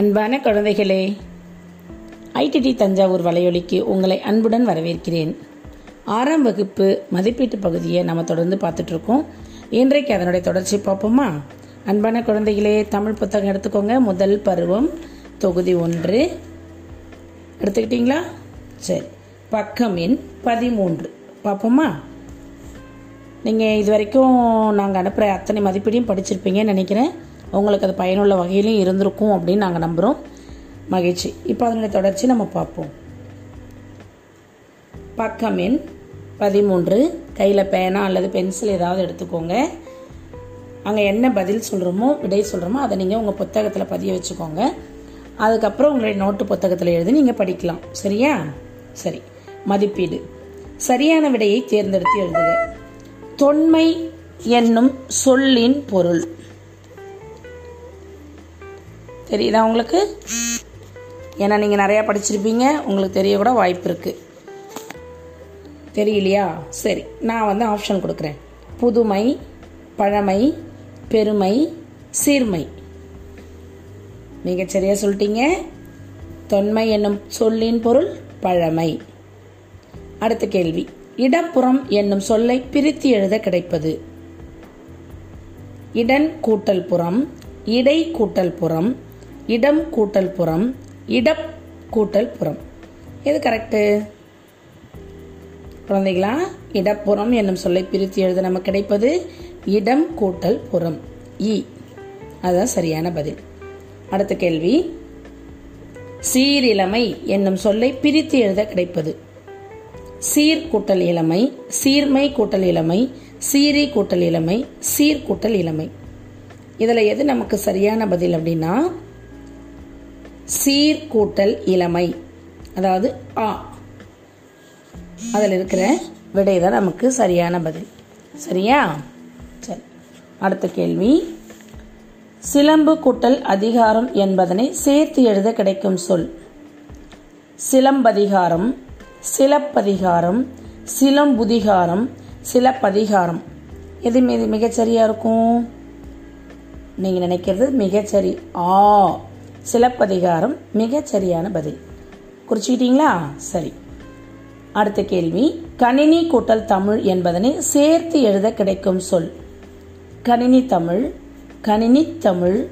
அன்பான குழந்தைகளே ஐடிடி தஞ்சாவூர் வலையொலிக்கு உங்களை அன்புடன் வரவேற்கிறேன். ஆறாம் வகுப்பு மதிப்பீட்டு பகுதியை நம்ம தொடர்ந்து பார்த்துட்ருக்கோம். இன்றைக்கு அதனுடைய தொடர்ச்சி பார்ப்போமா? அன்பான குழந்தைகளே தமிழ் புத்தகம் எடுத்துக்கோங்க. முதல் பருவம் தொகுதி ஒன்று. எடுத்துக்கிட்டீங்களா? சரி. பக்கம் எண் பதிமூன்று. பார்ப்போமா? நீங்கள் இது வரைக்கும் நாங்கள் அனுப்புகிற அத்தனை மதிப்பீடையும் படிச்சிருப்பீங்கன்னு நினைக்கிறேன். உங்களுக்கு அது பயனுள்ள வகையிலும் இருந்திருக்கும் அப்படின்னு நாங்கள் நம்புகிறோம் மகிழ்ச்சி. இப்போ அதனுடைய தொடர்ச்சி நம்ம பார்ப்போம். பக்கம் எண் பதிமூன்று. கையில் பேனா அல்லது பென்சில் ஏதாவது எடுத்துக்கோங்க. அங்கே என்ன பதில் சொல்கிறோமோ விடை சொல்கிறோமோ அதை நீங்கள் உங்கள் புத்தகத்தில் பதிய வச்சுக்கோங்க. அதுக்கப்புறம் உங்களுடைய நோட்டு புத்தகத்தில் எழுதி நீங்கள் படிக்கலாம். சரியா? சரி. மதிப்பீடு. சரியான விடையை தேர்ந்தெடுத்து எழுதுக. தொன்மை என்னும் சொல்லின் பொருள். தெரியுதா உங்களுக்கு? ஏன்னா நீங்கள் நிறையா படிச்சிருப்பீங்க. உங்களுக்கு தெரிய கூட வாய்ப்பு இருக்குது தெரியலையா? சரி நான் வந்து ஆப்ஷன் கொடுக்குறேன். புதுமை பழமை பெருமை சீர்மை. மிகச்சரியா சொல்லிட்டீங்க. தொன்மை என்னும் சொல்லின் பொருள் பழமை. அடுத்த கேள்வி. இடப்புறம் என்னும் சொல்லை பிரித்து எழுத கிடைப்பது. இடன் கூட்டல் புறம் இடை கூட்டல் புறம் இடம் கூட்டல் புறம் இடப் கூட்டல் புறம். எது கரெக்டு குழந்தைகளா இடப்புறம் என்னும் சொல்லை பிரித்து எழுத நமக்கு கிடைப்பது இடம் கூட்டல் புறம். இ. அதுதான் சரியான பதில். அடுத்த கேள்வி. சீரிழமை என்னும் சொல்லை பிரித்து எழுத கிடைப்பது. சீர் கூட்டல் இளமை சீர்மை கூட்டல் இளமை சீரி கூட்டல் இளமை சீர்கூட்டல் இளமை. இதில் எது நமக்கு சரியான பதில் அப்படின்னா சீர்கூட்டல் இளமை. அதாவது ஆ. அதில் இருக்கிற விடை தான் நமக்கு சரியான பதில். சரியா? சரி. அடுத்த கேள்வி. சிலம்பு கூட்டல் அதிகாரம் என்பதனை சேர்த்து எழுத கிடைக்கும் சொல். சிலம்பதிகாரம் சிலப்பதிகாரம் சிலம்புதிகாரம் சிலப்பதிகாரம். எது மிகச்சரியாக இருக்கும்? நீங்கள் நினைக்கிறது மிகச்சரி. ஆ. சிலப்பதிகாரம் மிகச்சரியான பதில். குறிச்சிக்கிட்டீங்களா? சரி. அடுத்த கேள்வி கணினி கூட்டல் தமிழ் என்பதனை சேர்த்து எழுத கிடைக்கும் சொல். கணினி தமிழ் கணினி தமிழ்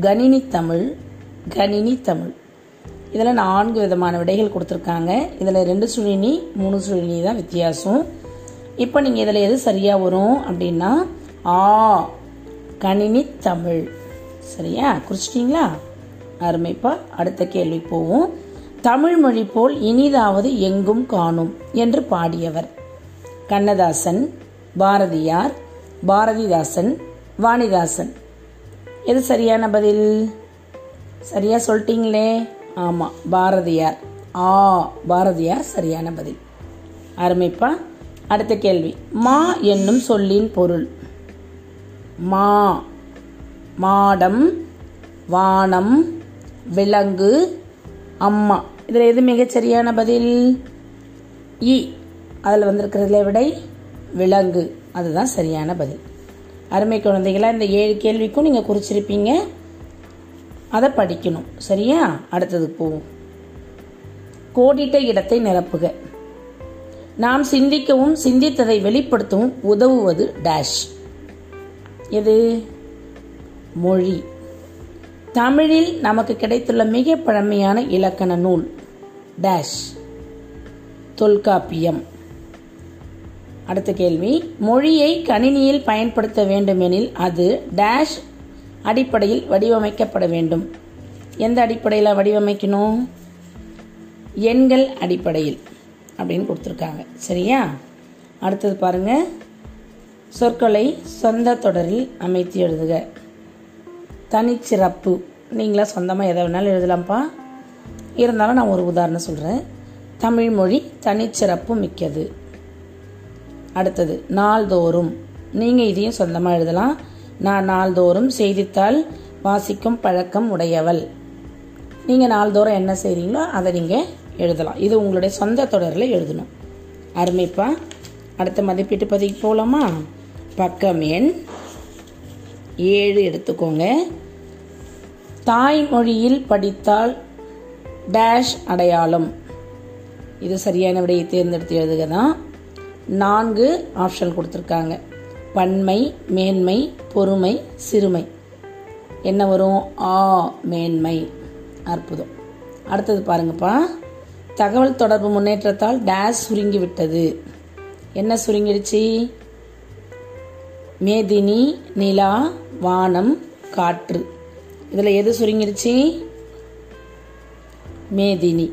கணினி தமிழ் கணினி தமிழ். இதில் நான்கு விதமான விடைகள் கொடுத்துருக்காங்க. இதில் ரெண்டு சுழினி மூணு சுழினி தான் வித்தியாசம். இப்போ நீங்கள் இதில் எது சரியாக வரும் அப்படின்னா ஆ கணினி தமிழ். சரியா? குறிச்சிட்டிங்களா அருமைப்பா. அடுத்த கேள்வி போவோம். தமிழ் மொழி போல் இனிதாவது எங்கும் காணும் என்று பாடியவர். கண்ணதாசன் பாரதியார் பாரதிதாசன் வாணிதாசன். எது சரியான பதில்? சரியா சொல்லிட்டீங்களே? ஆமாம் பாரதியார். ஆ பாரதியார் சரியான பதில். அருமைப்பா. அடுத்த கேள்வி. மா என்னும் சொல்லின் பொருள். மா மாடம் வானம் விலங்கு அம்மா. இதில் எது மிகச்சரியான பதில்? இ. அதில் வந்திருக்கிறதுல விடை விலங்கு. அதுதான் சரியான பதில். அருமை குழந்தைகளாக இந்த ஏழு கேள்விக்கும் நீங்கள் குறிச்சிருப்பீங்க. அதை படிக்கணும். சரியா? அடுத்தது போவோம் கோடிட்ட இடத்தை நிரப்புக. நாம் சிந்திக்கவும் சிந்தித்ததை வெளிப்படுத்தவும் உதவுவது டேஷ் எது? மொழி. தமிழில் நமக்கு கிடைத்துள்ள மிக பழமையான இலக்கண நூல் டேஷ் தொல்காப்பியம். அடுத்த கேள்வி மொழியை கணினியில் பயன்படுத்த வேண்டுமெனில் அது டேஷ் அடிப்படையில் வடிவமைக்கப்பட வேண்டும். எந்த அடிப்படையில் வடிவமைக்கணும்? எண்கள் அடிப்படையில் அப்படின்னு கொடுத்துருக்காங்க. சரியா? அடுத்தது பாருங்கள் சொற்களை சொந்த தொடரில் அமைத்து எழுதுக. தனிச்சிறப்பு. நீங்களாக சொந்தமாக எதை வேணாலும் எழுதலாம்ப்பா. இருந்தாலும் நான் ஒரு உதாரணம் சொல்கிறேன் தமிழ் மொழி தனிச்சிறப்பு மிக்கது. அடுத்தது நாள்தோறும். நீங்கள் இதையும் சொந்தமாக எழுதலாம். நான் நாள்தோறும் செய்தித்தாள் வாசிக்கும் பழக்கம் உடையவள். நீங்கள் நாள்தோறும் என்ன செய்கிறீங்களோ அதை நீங்கள் எழுதலாம். இது உங்களுடைய சொந்த தொடரில் எழுதணும். அருமைப்பா. அடுத்த மதிப்பீட்டு பதிக்கு போகலாமா பக்கம் எண் ஏழு எடுத்துக்கோங்க. தாய்மொழியில் படித்தால் டேஷ் அடையாளம். இது சரியான விடையை தேர்ந்தெடுத்து எழுதுக தான் நான்கு ஆப்ஷன் கொடுத்துருக்காங்க. பன்மை மேன்மை பொறுமை சிறுமை. என்ன வரும்? ஆ மேன்மை. அற்புதம். அடுத்தது பாருங்கப்பா. தகவல் தொடர்பு முன்னேற்றத்தால் டேஷ் சுருங்கி விட்டது என்ன சுருங்கிடுச்சு? மேதினி நிலா வானம் காற்று. இதில் எது சுருங்கிருச்சு? மேதினி.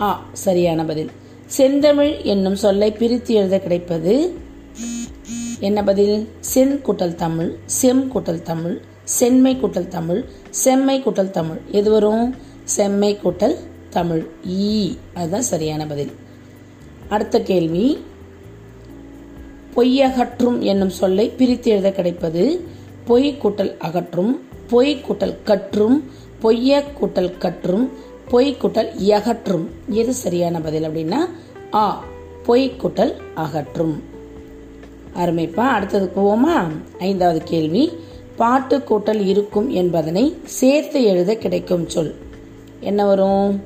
ஆ சரியான பதில். செந்தமிழ் என்னும் சொல்லை பிரித்து எழுத கிடைப்பது என்ன பதில்? சென் கூட்டல் தமிழ் செம் கூட்டல் தமிழ் செம்மை கூட்டல் தமிழ் செம்மை கூட்டல் தமிழ். எது வரும்? செம்மை கூட்டல் தமிழ். ஈ அதுதான் சரியான பதில். அடுத்த கேள்வி. பொய்யகற்றும் என்னும் சொல்லை பிரித்து எழுத கிடைப்பது பொய் கூட்டல் அகற்றும் பொய் கூட்டல் கற்றும் பொய்ய கூட்டல் கற்றும் பொய் கூட்டல் எகற்றும் எது சரியான பதில் அப்படின்னா ஆ பொய் கூட்டல் அகற்றும். அருமைப்பா அடுத்தது போவோமா? ஐந்தாவது கேள்வி பாட்டு கூட்டல் இருக்கும் என்பதனை சேர்த்து எழுத கிடைக்கும் சொல். என்ன வரும்?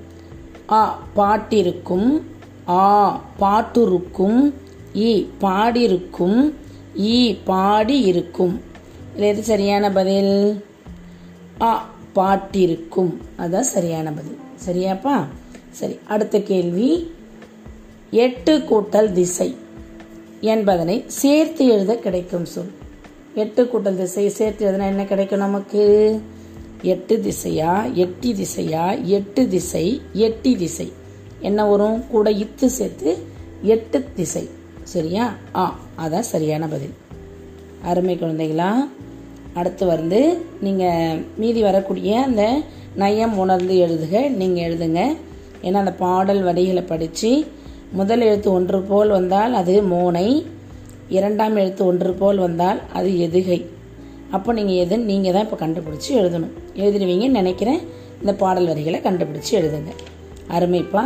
ஆ பாட்டிருக்கும் ஆ பாட்டுருக்கும் இ பாடிருக்கும் ஈ பாடி இருக்கும் இதில் எது சரியான பதில்? ஆ பாட்டிருக்கும். அதுதான் சரியான பதில். சரியாப்பா? சரி அடுத்த கேள்வி. எட்டு கூட்டல் திசை என்பதனை சேர்த்து எழுத கிடைக்கும் சொல். எட்டு கூட்டல் திசை சேர்த்து எழுதினா என்ன கிடைக்கும் நமக்கு? எட்டு திசையா? எட்டி திசையா? எட்டு திசை எட்டி திசை. என்ன வரும்? கூட இத்து சேர்த்து எட்டு திசை. சரியா? ஆ அதான் சரியான பதில். அருமை குழந்தைகளா அடுத்து வந்து நீங்கள் மீதி வரக்கூடிய அந்த நயம் உணர்ந்து எழுதுக நீங்கள் எழுதுங்க. ஏன்னா அந்த பாடல் வரிகளை படித்து முதல் எழுத்து ஒன்று போல் வந்தால் அது மோனை இரண்டாம் எழுத்து ஒன்று போல் வந்தால் அது எதுகை. அப்போ நீங்கள் எது நீங்கள் தான் இப்போ கண்டுபிடிச்சி எழுதணும். எழுதிடுவீங்கன்னு நினைக்கிறேன் இந்த பாடல் வரிகளை கண்டுபிடிச்சி எழுதுங்க. அருமைப்பா.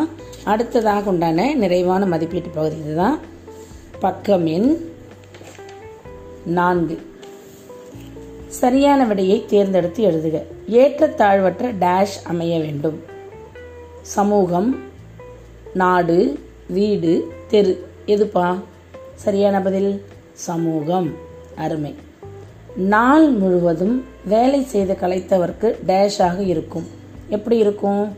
அடுத்ததாக உண்டான நிறைவான மதிப்பீட்டு பகுதி இதுதான். பக்கம் எண் நான்கு. சரியான விடையை தேர்ந்தெடுத்து எழுதுக. ஏற்றத்தாழ்வற்ற டேஷ் அமைய வேண்டும். சமூகம் நாடு வீடு தெரு. எதுப்பா? சரியான பதில்? சமூகம். அருமை. நாள் முழுவதும் வேலை செய்து கலைத்தவர்க்கு டேஷாக இருக்கும். எப்படி இருக்கும்?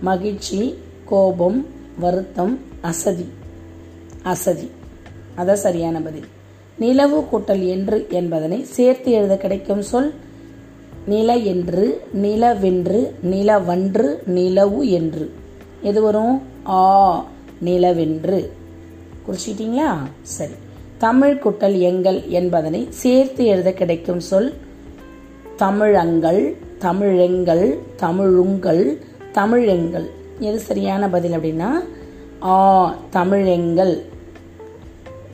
மகிழ்ச்சி கோபம் வருத்தம் அசதி. அசதி. அதான் சரியான பதில். நிலவு கூட்டல் என்று என்பதனை சேர்த்து எழுத கிடைக்கும் சொல் நில என்று நிலவென்று நிலவன்று நிலவு என்று. எது வரும்? ஆ நிலவென்று. குறிச்சிட்டீங்களா? சரி. தமிழ் குட்டல் எங்கள் என்பதனை சேர்த்து எழுத கிடைக்கும் சொல் தமிழங்கள் தமிழெங்கள் தமிழுங்கள் தமிழெங்கள். எது சரியான பதில் அப்படின்னா? ஆ தமிழெங்கள்.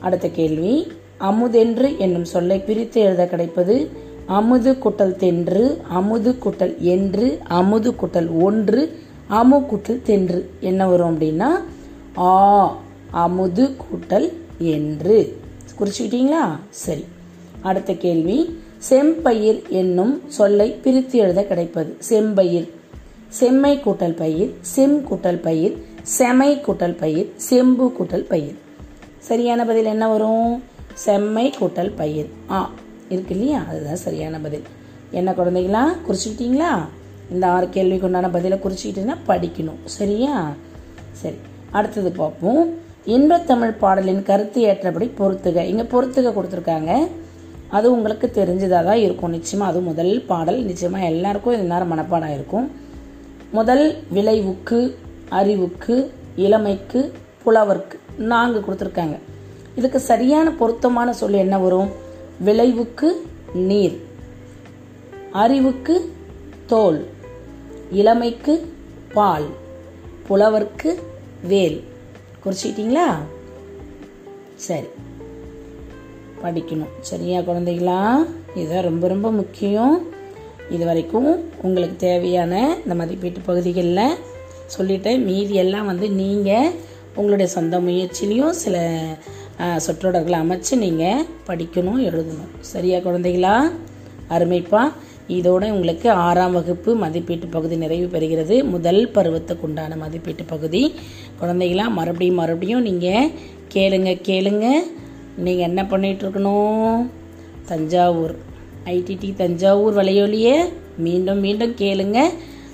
அடுத்த கேள்வி. அமுதென்று என்னும் சொல்லை பிரித்து எழுத கிடைப்பது அமுது குட்டல் தென்று அமுது குட்டல் என்று அமுது குட்டல் ஒன்று அமு குட்டல் தென்று. என்ன வரும் அப்படின்னா ஆ அமுது கூட்டல் என்று. குறிச்சுக்கிட்டீங்களா? சரி. அடுத்த கேள்வி. செம்பயிர் என்னும் சொல்லை பிரித்து எழுத கிடைப்பது செம்பயிர் செம்மை கூட்டல் பயிர் செம் கூட்டல் பயிர் செமை கூட்டல் பயிர் செம்பு கூட்டல் பயிர் சரியான பதில் என்ன வரும்? செம்மை கூட்டல் பயிர். ஆ இருக்கு இல்லையா? அதுதான் சரியான பதில். என்ன குழந்தைங்களா குறிச்சுக்கிட்டீங்களா? இந்த ஆறு கேள்விக்கு உண்டான பதிலை குறிச்சிக்கிட்டீங்கன்னா படிக்கணும். சரியா? சரி அடுத்தது பார்ப்போம். இன்பத்தமிழ் பாடலின் கருத்து ஏற்றபடி பொறுத்துக. இங்கே பொறுத்துக கொடுத்துருக்காங்க. அது உங்களுக்கு தெரிஞ்சதாக தான் இருக்கும். நிச்சயமாக அது முதல் பாடல். நிச்சயமாக எல்லாருக்கும் இது நேரம் மனப்பாடம் இருக்கும். முதல் விளைவுக்கு அறிவுக்கு இளமைக்கு புலவருக்கு நான்கு கொடுத்துருக்காங்க. இதுக்கு சரியான பொருத்தமான சொல் என்ன வரும்? விளைவுக்கு நீர் அறிவுக்கு தோல் இளமைக்கு பால் புலவர்க்கு வேல். குறிச்சிக்கிட்டீங்களா சரி. படிக்கணும். சரியா குழந்தைங்களா இதுதான் ரொம்ப ரொம்ப முக்கியம். இது வரைக்கும் உங்களுக்கு தேவையான இந்த மதிப்பீட்டு பகுதிகளில் சொல்லிட்டேன். மீதி எல்லாம் வந்து நீங்கள் உங்களுடைய சொந்த முயற்சிலையும் சில சொற்றொடர்களை அமைச்சு நீங்கள் படிக்கணும் எழுதணும். சரியா குழந்தைகளா? அருமைப்பா. இதோட உங்களுக்கு ஆறாம் வகுப்பு மதிப்பீட்டு பகுதி நிறைவு பெறுகிறது. முதல் பருவத்துக்கு உண்டான மதிப்பீட்டு பகுதி. குழந்தைகளா மறுபடியும் மறுபடியும் நீங்கள் கேளுங்க கேளுங்க. நீங்கள் என்ன பண்ணிகிட்ருக்கணும் இருக்கணும் தஞ்சாவூர் ஐடிடி தஞ்சாவூர் வலையொலியை. மீண்டும் மீண்டும் கேளுங்க.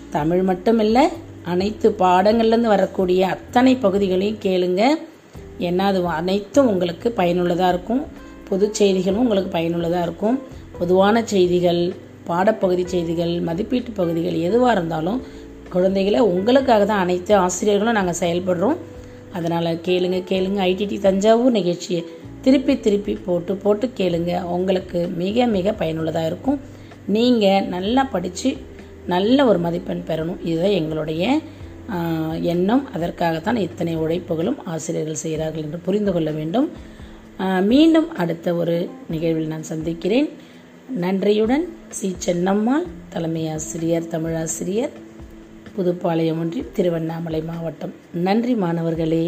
தமிழ் மட்டும் இல்லை அனைத்து பாடங்கள்லேருந்து வரக்கூடிய அத்தனை பகுதிகளையும் கேளுங்க. ஏன்னா அது அனைத்தும் உங்களுக்கு பயனுள்ளதாக இருக்கும். பொது செய்திகளும் உங்களுக்கு பயனுள்ளதாக இருக்கும். பொதுவான செய்திகள் பாடப்பகுதி செய்திகள் மதிப்பீட்டு பகுதிகள் எதுவாக இருந்தாலும் குழந்தைகளை உங்களுக்காக தான் அனைத்து ஆசிரியர்களும் நாங்கள் செயல்படுறோம். அதனால் கேளுங்க கேளுங்க. ஐடிடி தஞ்சாவூர் நிகழ்ச்சியை திருப்பி திருப்பி போட்டு போட்டு கேளுங்க. உங்களுக்கு மிக மிக பயனுள்ளதாக இருக்கும். நீங்கள் நல்லா படித்து நல்ல ஒரு மதிப்பெண் பெறணும். இதுதான் எங்களுடைய எண்ணம். அதற்காகத்தான் இத்தனை உழைப்புகளும் ஆசிரியர்கள் செய்கிறார்கள் என்று புரிந்து கொள்ள வேண்டும். மீண்டும் அடுத்த ஒரு நிகழ்வில் நான் சந்திக்கிறேன். நன்றியுடன் சி. சென்னம்மாள் தலைமை ஆசிரியர் தமிழாசிரியர் புதுப்பாளையம் ஒன்றியம் திருவண்ணாமலை மாவட்டம். நன்றி மாணவர்களே.